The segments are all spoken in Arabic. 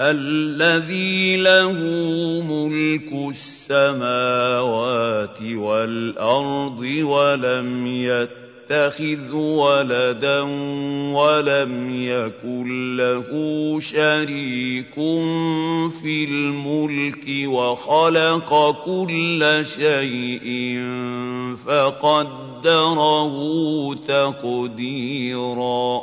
الذي له ملك السماوات والأرض ولم يتخذ ولدا ولم يكن له شريك في الملك وخلق كل شيء فقدره تقديرا.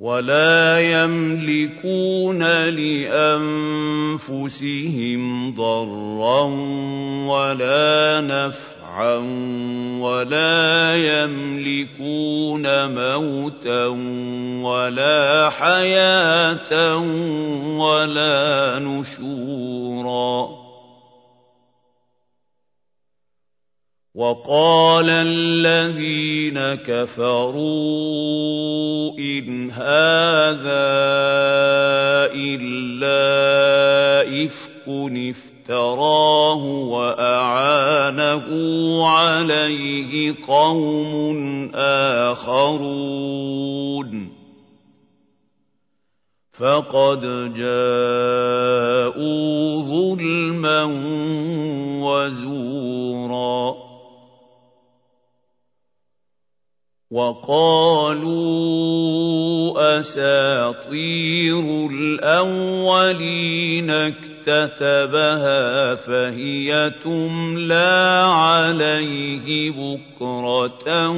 ولا يملكون لأنفسهم ضرا ولا نفعا ولا يملكون موتا ولا حياة ولا نشورا وقال الذين كفروا إن هذا إلا إفك افتراه وأعانه عليه قوم آخرون. فقد جاءوا ظلما وزورا. وقالوا أساطير الأولين اكتتبها فهي تملى عليه بكرة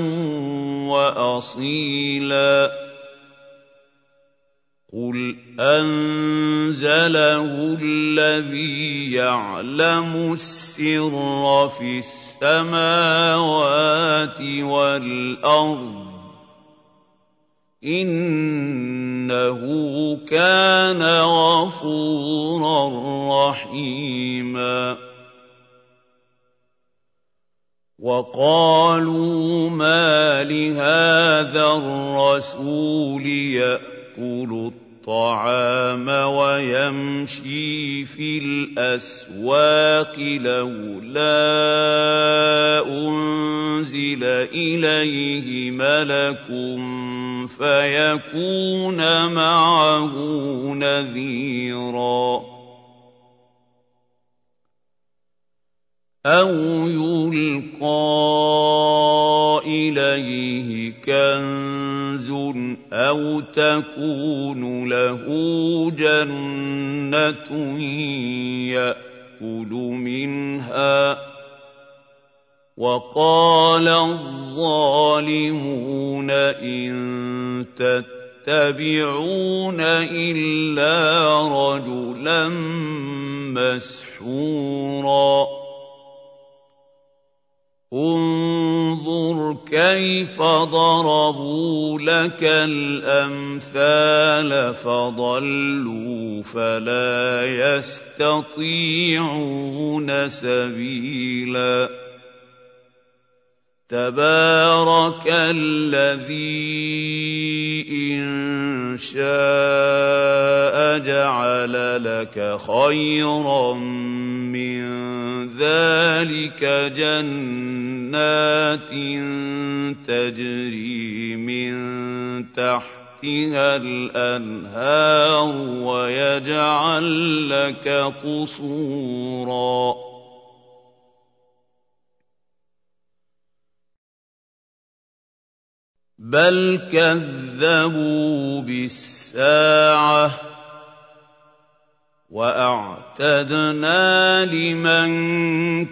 وأصيلا. قل انزله الذي يعلم السر في السماوات والارض انه كان غفورا رحيما وقالوا ما لهذا الرسول يأكل الطعام ويمشي في الأسواق لولا أنزل إليه ملك فيكون معه نذيرا. أو يلقى اليه كنز أو تكون له جنه ياكل منها وقال الظالمون ان تتبعون الا رجلا مسحورا انظر كيف ضربوا لك الأمثال فضلوا فلا يستطيعون سبيلا. تبارك الذي ان شاء جعل لك خيرا من ذلك جنات تجري من تحتها الانهار ويجعل لك قصورا بل كذبوا بالساعة واعتدنا لمن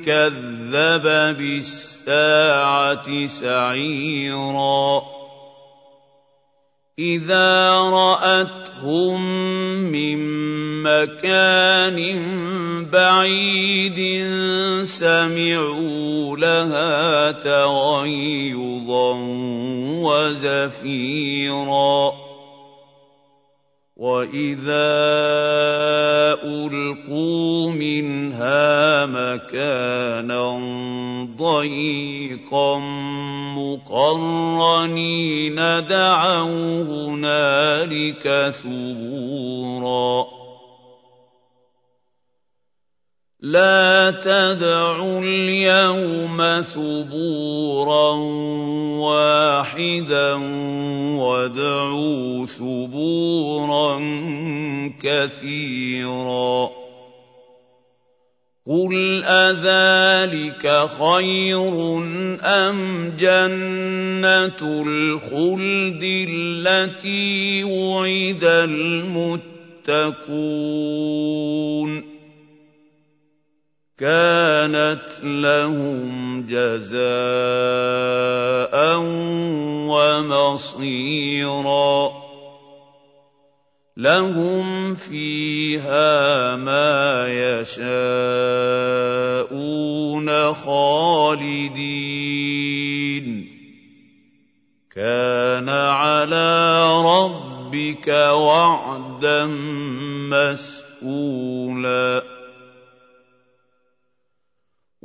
كذب بالساعة سعيرا اذا راتهم من مكان بعيد سمعوا لها تغيظا وزفيرا واذا القوا منها مكانا ضيقا مقرنين دعوا هنالك ثبورا. لا تدعوا اليوم ثبورا واحدا وادعوا ثبورا كثيرا. قل اذلك خير ام جنه الخلد التي وعد المتقون كانت لهم جزاء ومصيرا لهم فيها ما يشاءون خالدين. كان على ربك وعدا مسئولا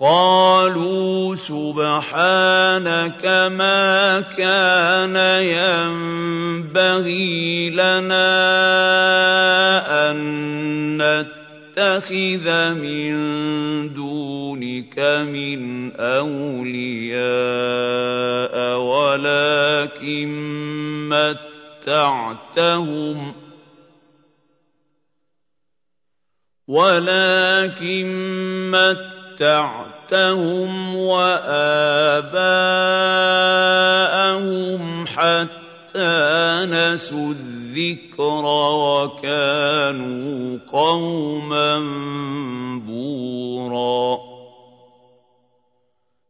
قالوا سبحانك ما كان ينبغي لنا أن نتخذ من دونك من أولياء ولكن متعتهم. ولكن متعتهم. متعتهم وآباءهم حتى نسوا الذكر وكانوا قوما بوراً.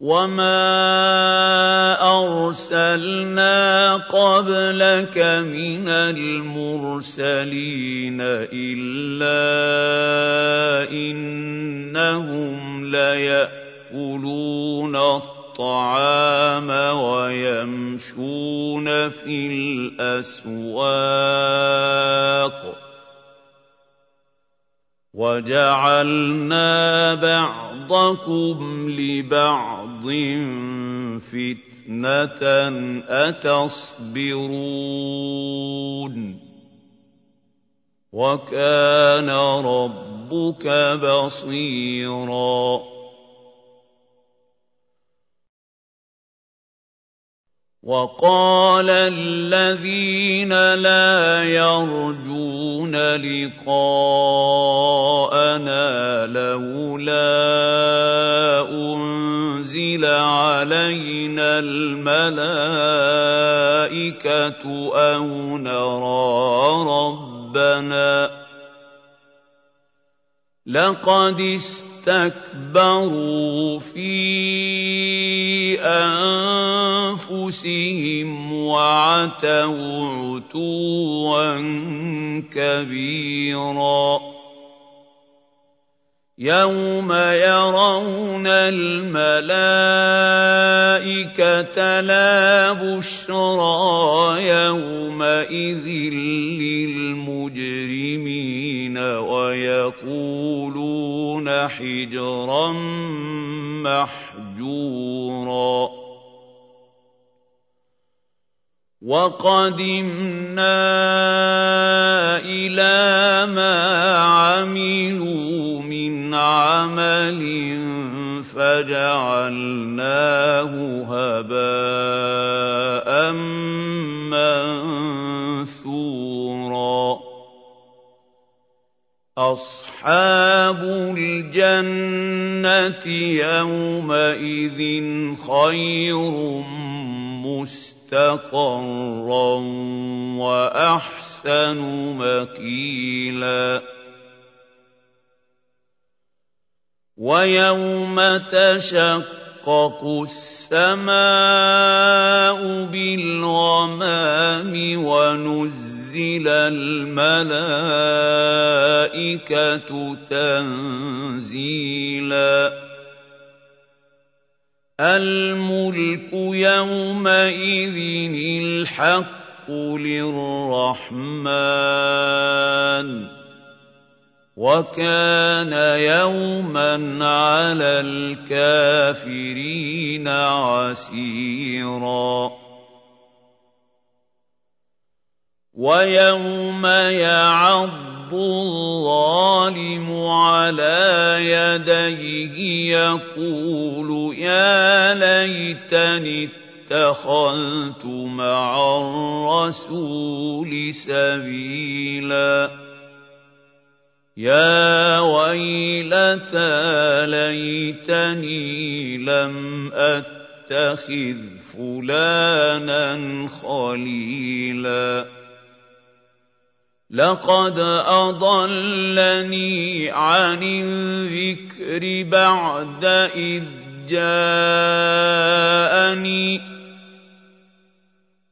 وما ارسلنا قبلك من المرسلين الا انهم لياكلون الطعام ويمشون في الاسواق وجعلنا بعضكم لبعض فتنة أتصبرون وكان ربك بصيرا وقال الذين لا يرجون لقاءنا لولا أنزل علينا الملائكة أو نرى ربنا لقد استكبروا في انفسهم أنفسهم وعتوا عتوا كبيرا. يوم يرون الملائكة لا بشرى يومئذ للمجرمين ويقولون حجرا محجورا وقدمنا إلى ما عملوا من عمل فجعلناه هباء منثورا. أصحاب الجنة يومئذ خير مستقرا وأحسن مقيلا. ويوم تشقق السماء بالغمام ونزل الملائكة تنزيلا. الملك يومئذ الحق للرحمن وكان يوما على الكافرين عسيرا ويوم يعض الظالم على يديه يقول يا ليتني اتخذت مع الرسول سبيلا. يا ويلتى ليتني لم أتخذ فلانا خليلا. لقد أضلني عن الذكر بعد إذ جاءني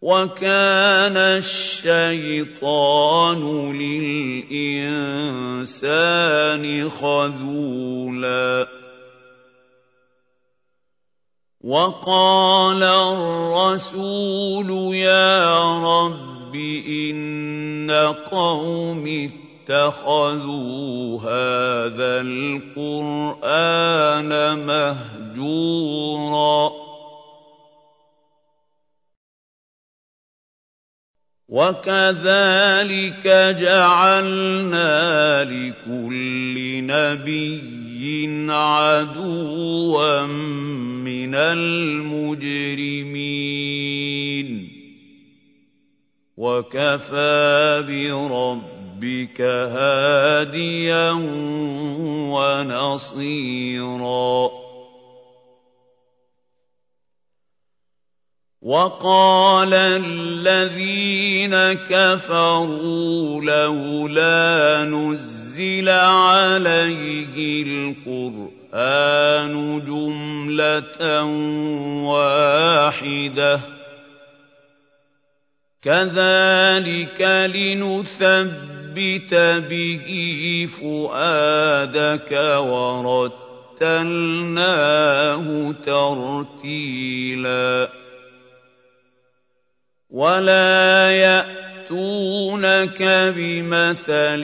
وكان الشيطان للإنسان خذولا وقال الرسول يا رب ان قوم اتخذوا هذا القران مهجورا وكذلك جعلنا لكل نبي عدوا من المجرمين وكفى بربك هاديا ونصيرا. وقال الذين كفروا لولا نزل عليه القرآن جملة واحدة. كذلك لنثبت به فؤادك ورتلناه ترتيلا. ولا يأتونك بمثل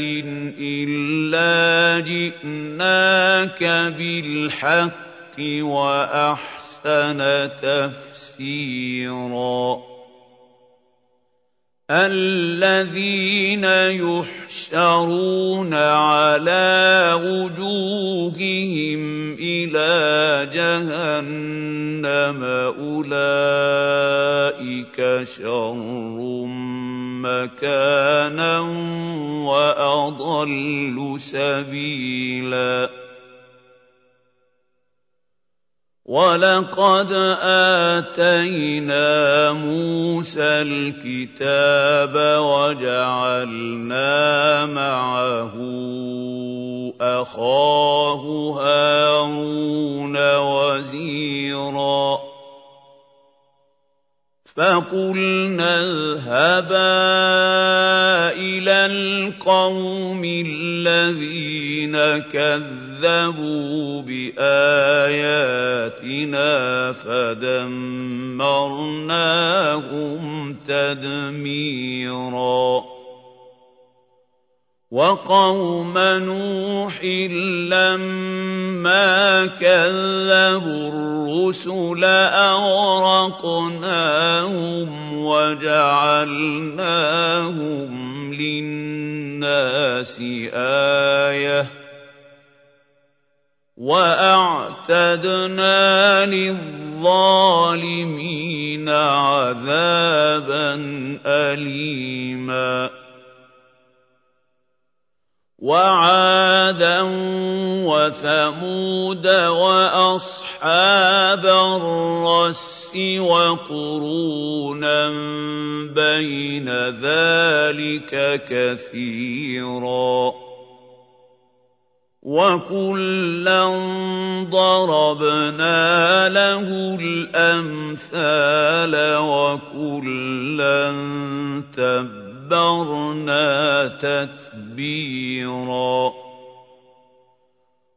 إلا جئناك بالحق وأحسن تفسيرا. الذين يحشرون على وجوههم إلى جهنم أولئك شر مكانا وأضل سبيلا. وَلَقَدْ آتَيْنَا مُوسَى الْكِتَابَ وَجَعَلْنَا مَعَهُ أَخَاهُ هَارُونَ وَزِيرًا فَقُلْنَا اذْهَبَا إِلَى الْقَوْمِ الَّذِينَ كَذَّبُوا بِآيَاتِنَا فَدَمَّرْنَاهُمْ تَدْمِيرًا. وَقَوْمَ نُوحٍ لَّمَّا كَذَّبُوا الرُّسُلَ أَغْرَقْنَاهُمْ وَجَعَلْنَاهُمْ لِلنَّاسِ آيَةً ۖ وَأَعْتَدْنَا لِلظَّالِمِينَ عَذَابًا أَلِيمًا وَعَادًا وَثَمُودَ وَأَصْحَابَ الرَّسِّ وَقُرُونًا بَيْنَ ذَٰلِكَ كَثِيرًا ۚ وَكُلًّا ضَرَبْنَا لَهُ الْأَمْثَالَ وَكُلًّا تَبَّرْنَا تَدَبَّرْنَا تَتْبِيرًا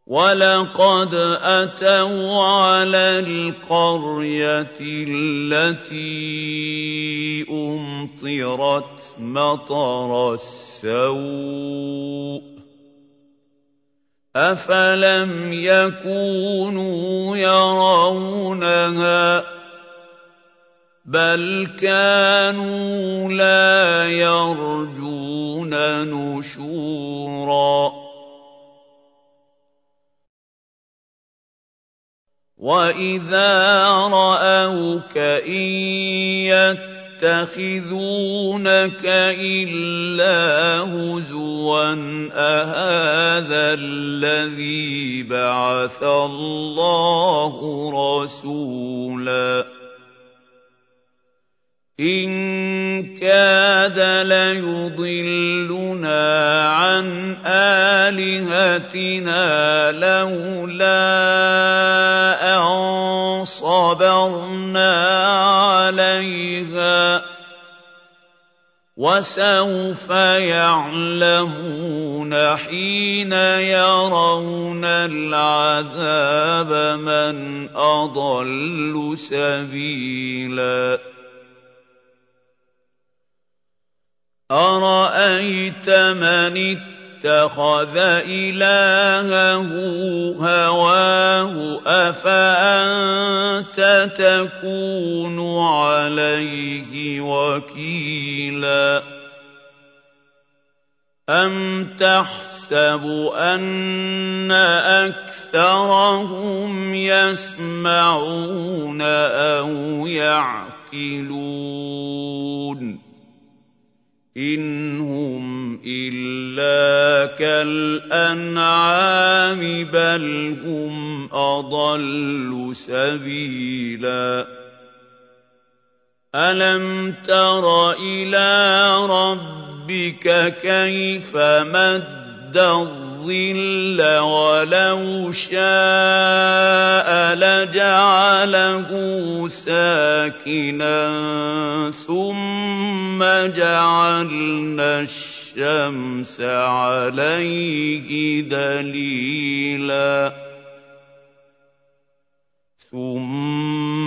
وَلَقَدْ أَتَوْا عَلَى الْقَرْيَةِ الَّتِي أُمْطِرَتْ مَطَرَ السَّوْءِ ۚ أَفَلَمْ يَكُونُوا يَرَوْنَهَا بَلْ كَانُوا لَا يَرْجُونَ نُشُورًا وَإِذَا رَأَوْكَ إِن يَتَّخِذُونَكَ إِلَّا هُزُوًا أَهَٰذَا الَّذِي بَعَثَ اللَّهُ رَسُولًا إِن كَادَ لَيُضِلُّنَا عَنْ آلِهَتِنَا لَوْلَا أَن صَبَرْنَا عَلَيْهَا ۚ وَسَوْفَ يَعْلَمُونَ حِينَ يَرَوْنَ الْعَذَابَ مَنْ أَضَلُّ سَبِيلًا أَرَأَيْتَ مَنِ اتَّخَذَ إِلَٰهَهُ هَوَاهُ أَفَأَنتَ تَكُونُ عَلَيْهِ وَكِيلًا أَمْ تَحْسَبُ أَنَّ أَكْثَرَهُمْ يَسْمَعُونَ أَوْ يَعْقِلُونَ إِنْ هُمْ إِلَّا كَالْأَنْعَامِ بَلْ هُمْ أَضَلُّ سَبِيلًا أَلَمْ تَرَ إِلَىٰ رَبِّكَ كَيْفَ مَدَّ الظِّلَّ وَلَوْ شَاءَ لَجَعَلَهُ سَاكِنًا ثُمَّ جَعَلْنَا الشَّمْسَ عَلَيْهِ دَلِيلًا ثُمَّ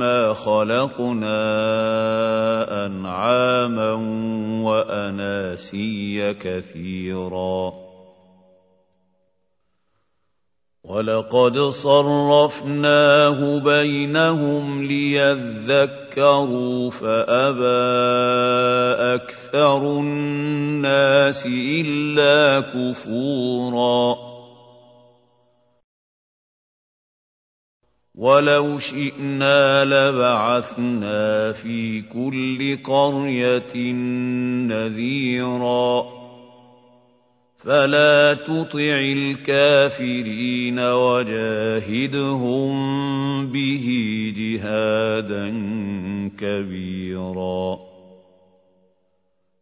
إِنَّمَا خَلَقْنَا أَنْعَامًا وَأَنَاسِيَّ كَثِيرًا وَلَقَدْ صَرَّفْنَاهُ بَيْنَهُمْ لِيَذَّكَّرُوا فَأَبَىٰ أَكْثَرُ النَّاسِ إِلَّا كُفُورًا وَلَوْ شِئْنَا لَبَعَثْنَا فِي كُلِّ قَرْيَةٍ نَّذِيرًا فَلَا تُطِعِ الْكَافِرِينَ وَجَاهِدْهُم بِهِ جِهَادًا كَبِيرًا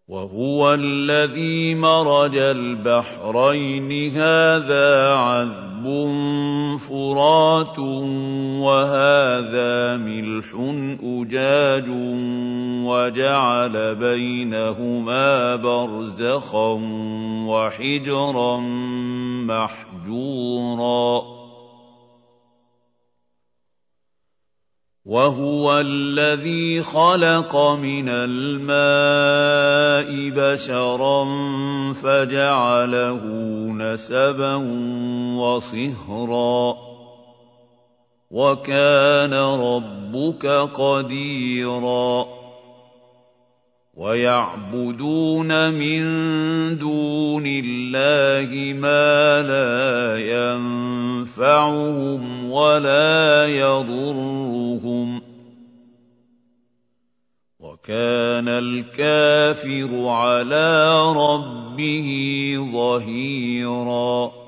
وَهُوَ الَّذِي مَرَجَ الْبَحْرَيْنِ هَٰذَا عَذْبٌ فُرَاتٌ وَهَٰذَا مِلْحٌ أُجَاجٌ وَجَعَلَ بَيْنَهُمَا بَرْزَخًا وَحِجْرًا مَّحْجُورًا وَهُوَ الَّذِي خَلَقَ مِنَ الْمَاءِ بَشَرًا فَجَعَلَهُ نَسَبًا وَصِهْرًا ۗ. وَكَانَ رَبُّكَ قَدِيرًا. وَيَعْبُدُونَ مِن دُونِ اللَّهِ مَا لَا يَنفَعُهُمْ وَلَا يَضُرُّهُمْ ۗ. وَكَانَ الْكَافِرُ عَلَىٰ رَبِّهِ ظَهِيرًا.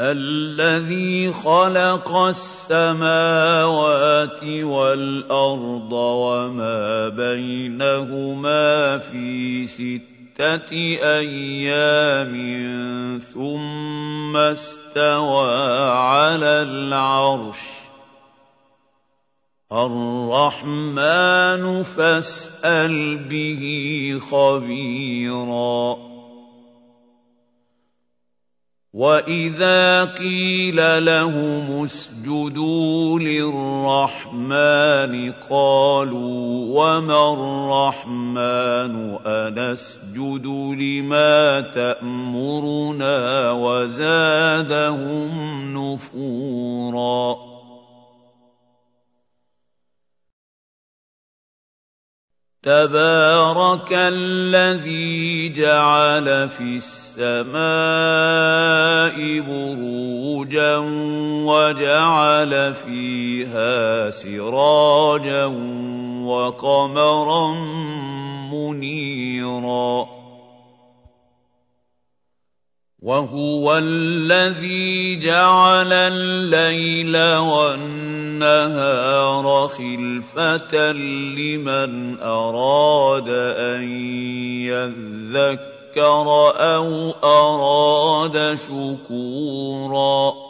الَّذِي خَلَقَ السَّمَاوَاتِ وَالْأَرْضَ وَمَا بَيْنَهُمَا فِي سِتَّةِ أَيَّامٍ ثُمَّ اسْتَوَىٰ عَلَى الْعَرْشِ ۚ. الرَّحْمَٰنُ فَاسْأَلْ بِهِ خَبِيرًا. وَإِذَا قِيلَ لَهُمُ اسْجُدُوا لِلرَّحْمَٰنِ قَالُوا وَمَا الرَّحْمَٰنُ أَنَسْجُدُ لِمَا تَأْمُرُنَا وَزَادَهُمْ نُفُورًا تَبَارَكَ الَّذِي جَعَلَ فِي السَّمَاءِ بُرُوجًا وَجَعَلَ فِيهَا سِرَاجًا وَقَمَرًا مُّنِيرًا وَهُوَ الَّذِي جَعَلَ اللَّيْلَ وَالنَّهَارَ خِلْفَةً لِّمَنْ أَرَادَ أَن يَذَّكَّرَ أَوْ أَرَادَ شُكُورًا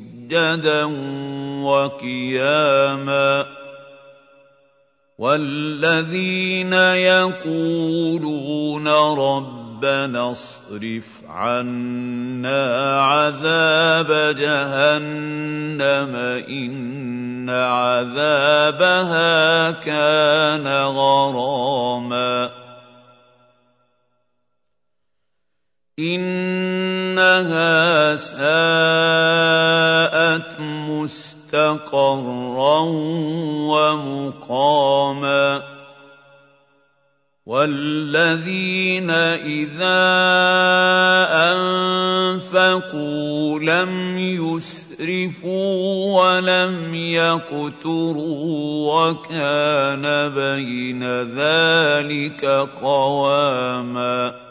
وَقِيَامًا والذين يقولون ربنا اصرف عنا عذاب جهنم إن عذابها كان غراما إنها ساءت مستقرا ومقاما. والذين إذا أنفقوا لم يسرفوا ولم يقتروا وكان بين ذلك قواما.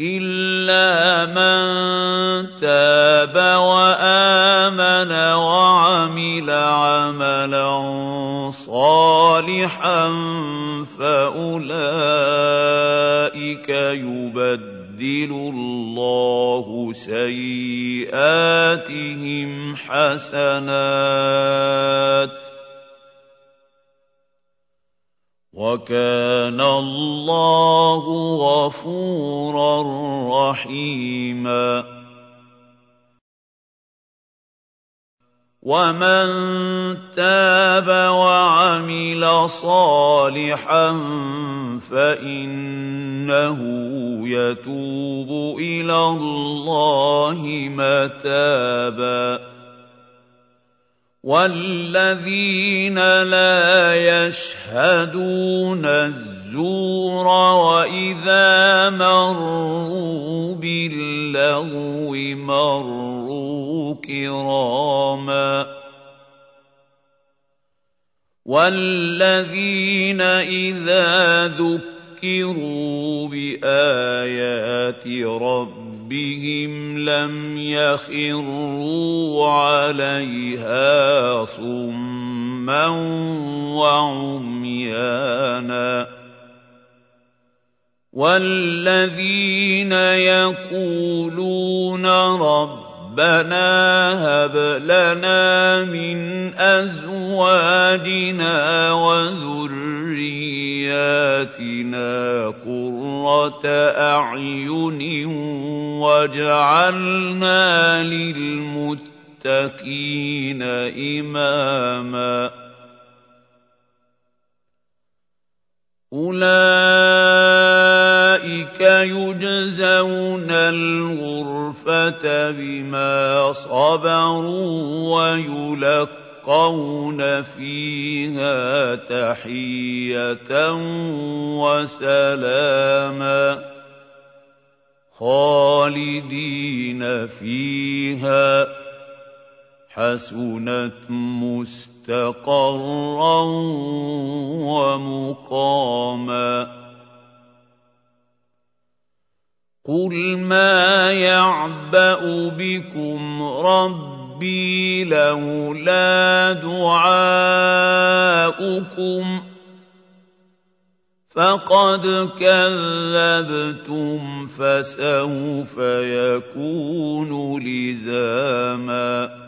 الا من تاب وامن وعمل عملا صالحا فاولئك يبدل الله سيئاتهم حسنات وكان الله غفورا رحيما. ومن تاب وعمل صالحا فإنه يتوب إلى الله متابا. والذين لا يشهدون الزور واذا مروا باللغو مروا كراما والذين اذا ذكروا بايات ربهم ربهم لم يخروا عليها صما وعميانا والذين يقولون ربنا هب لنا من ازواجنا وذرياتنا قره أعين وَجَعَلْنَا لِلْمُتَّقِينَ إِمَامًا. أُولَٰئِكَ يُجْزَوْنَ الْغُرْفَةَ بِمَا صَبَرُوا وَيُلَقَّوْنَ فِيهَا تَحِيَّةً وَسَلَامًا خالدين فيها حسنت مستقرا ومقاما قل ما يعبأ بكم ربي لولا دعاؤكم فقد كذبتم فسوف يكون لزاما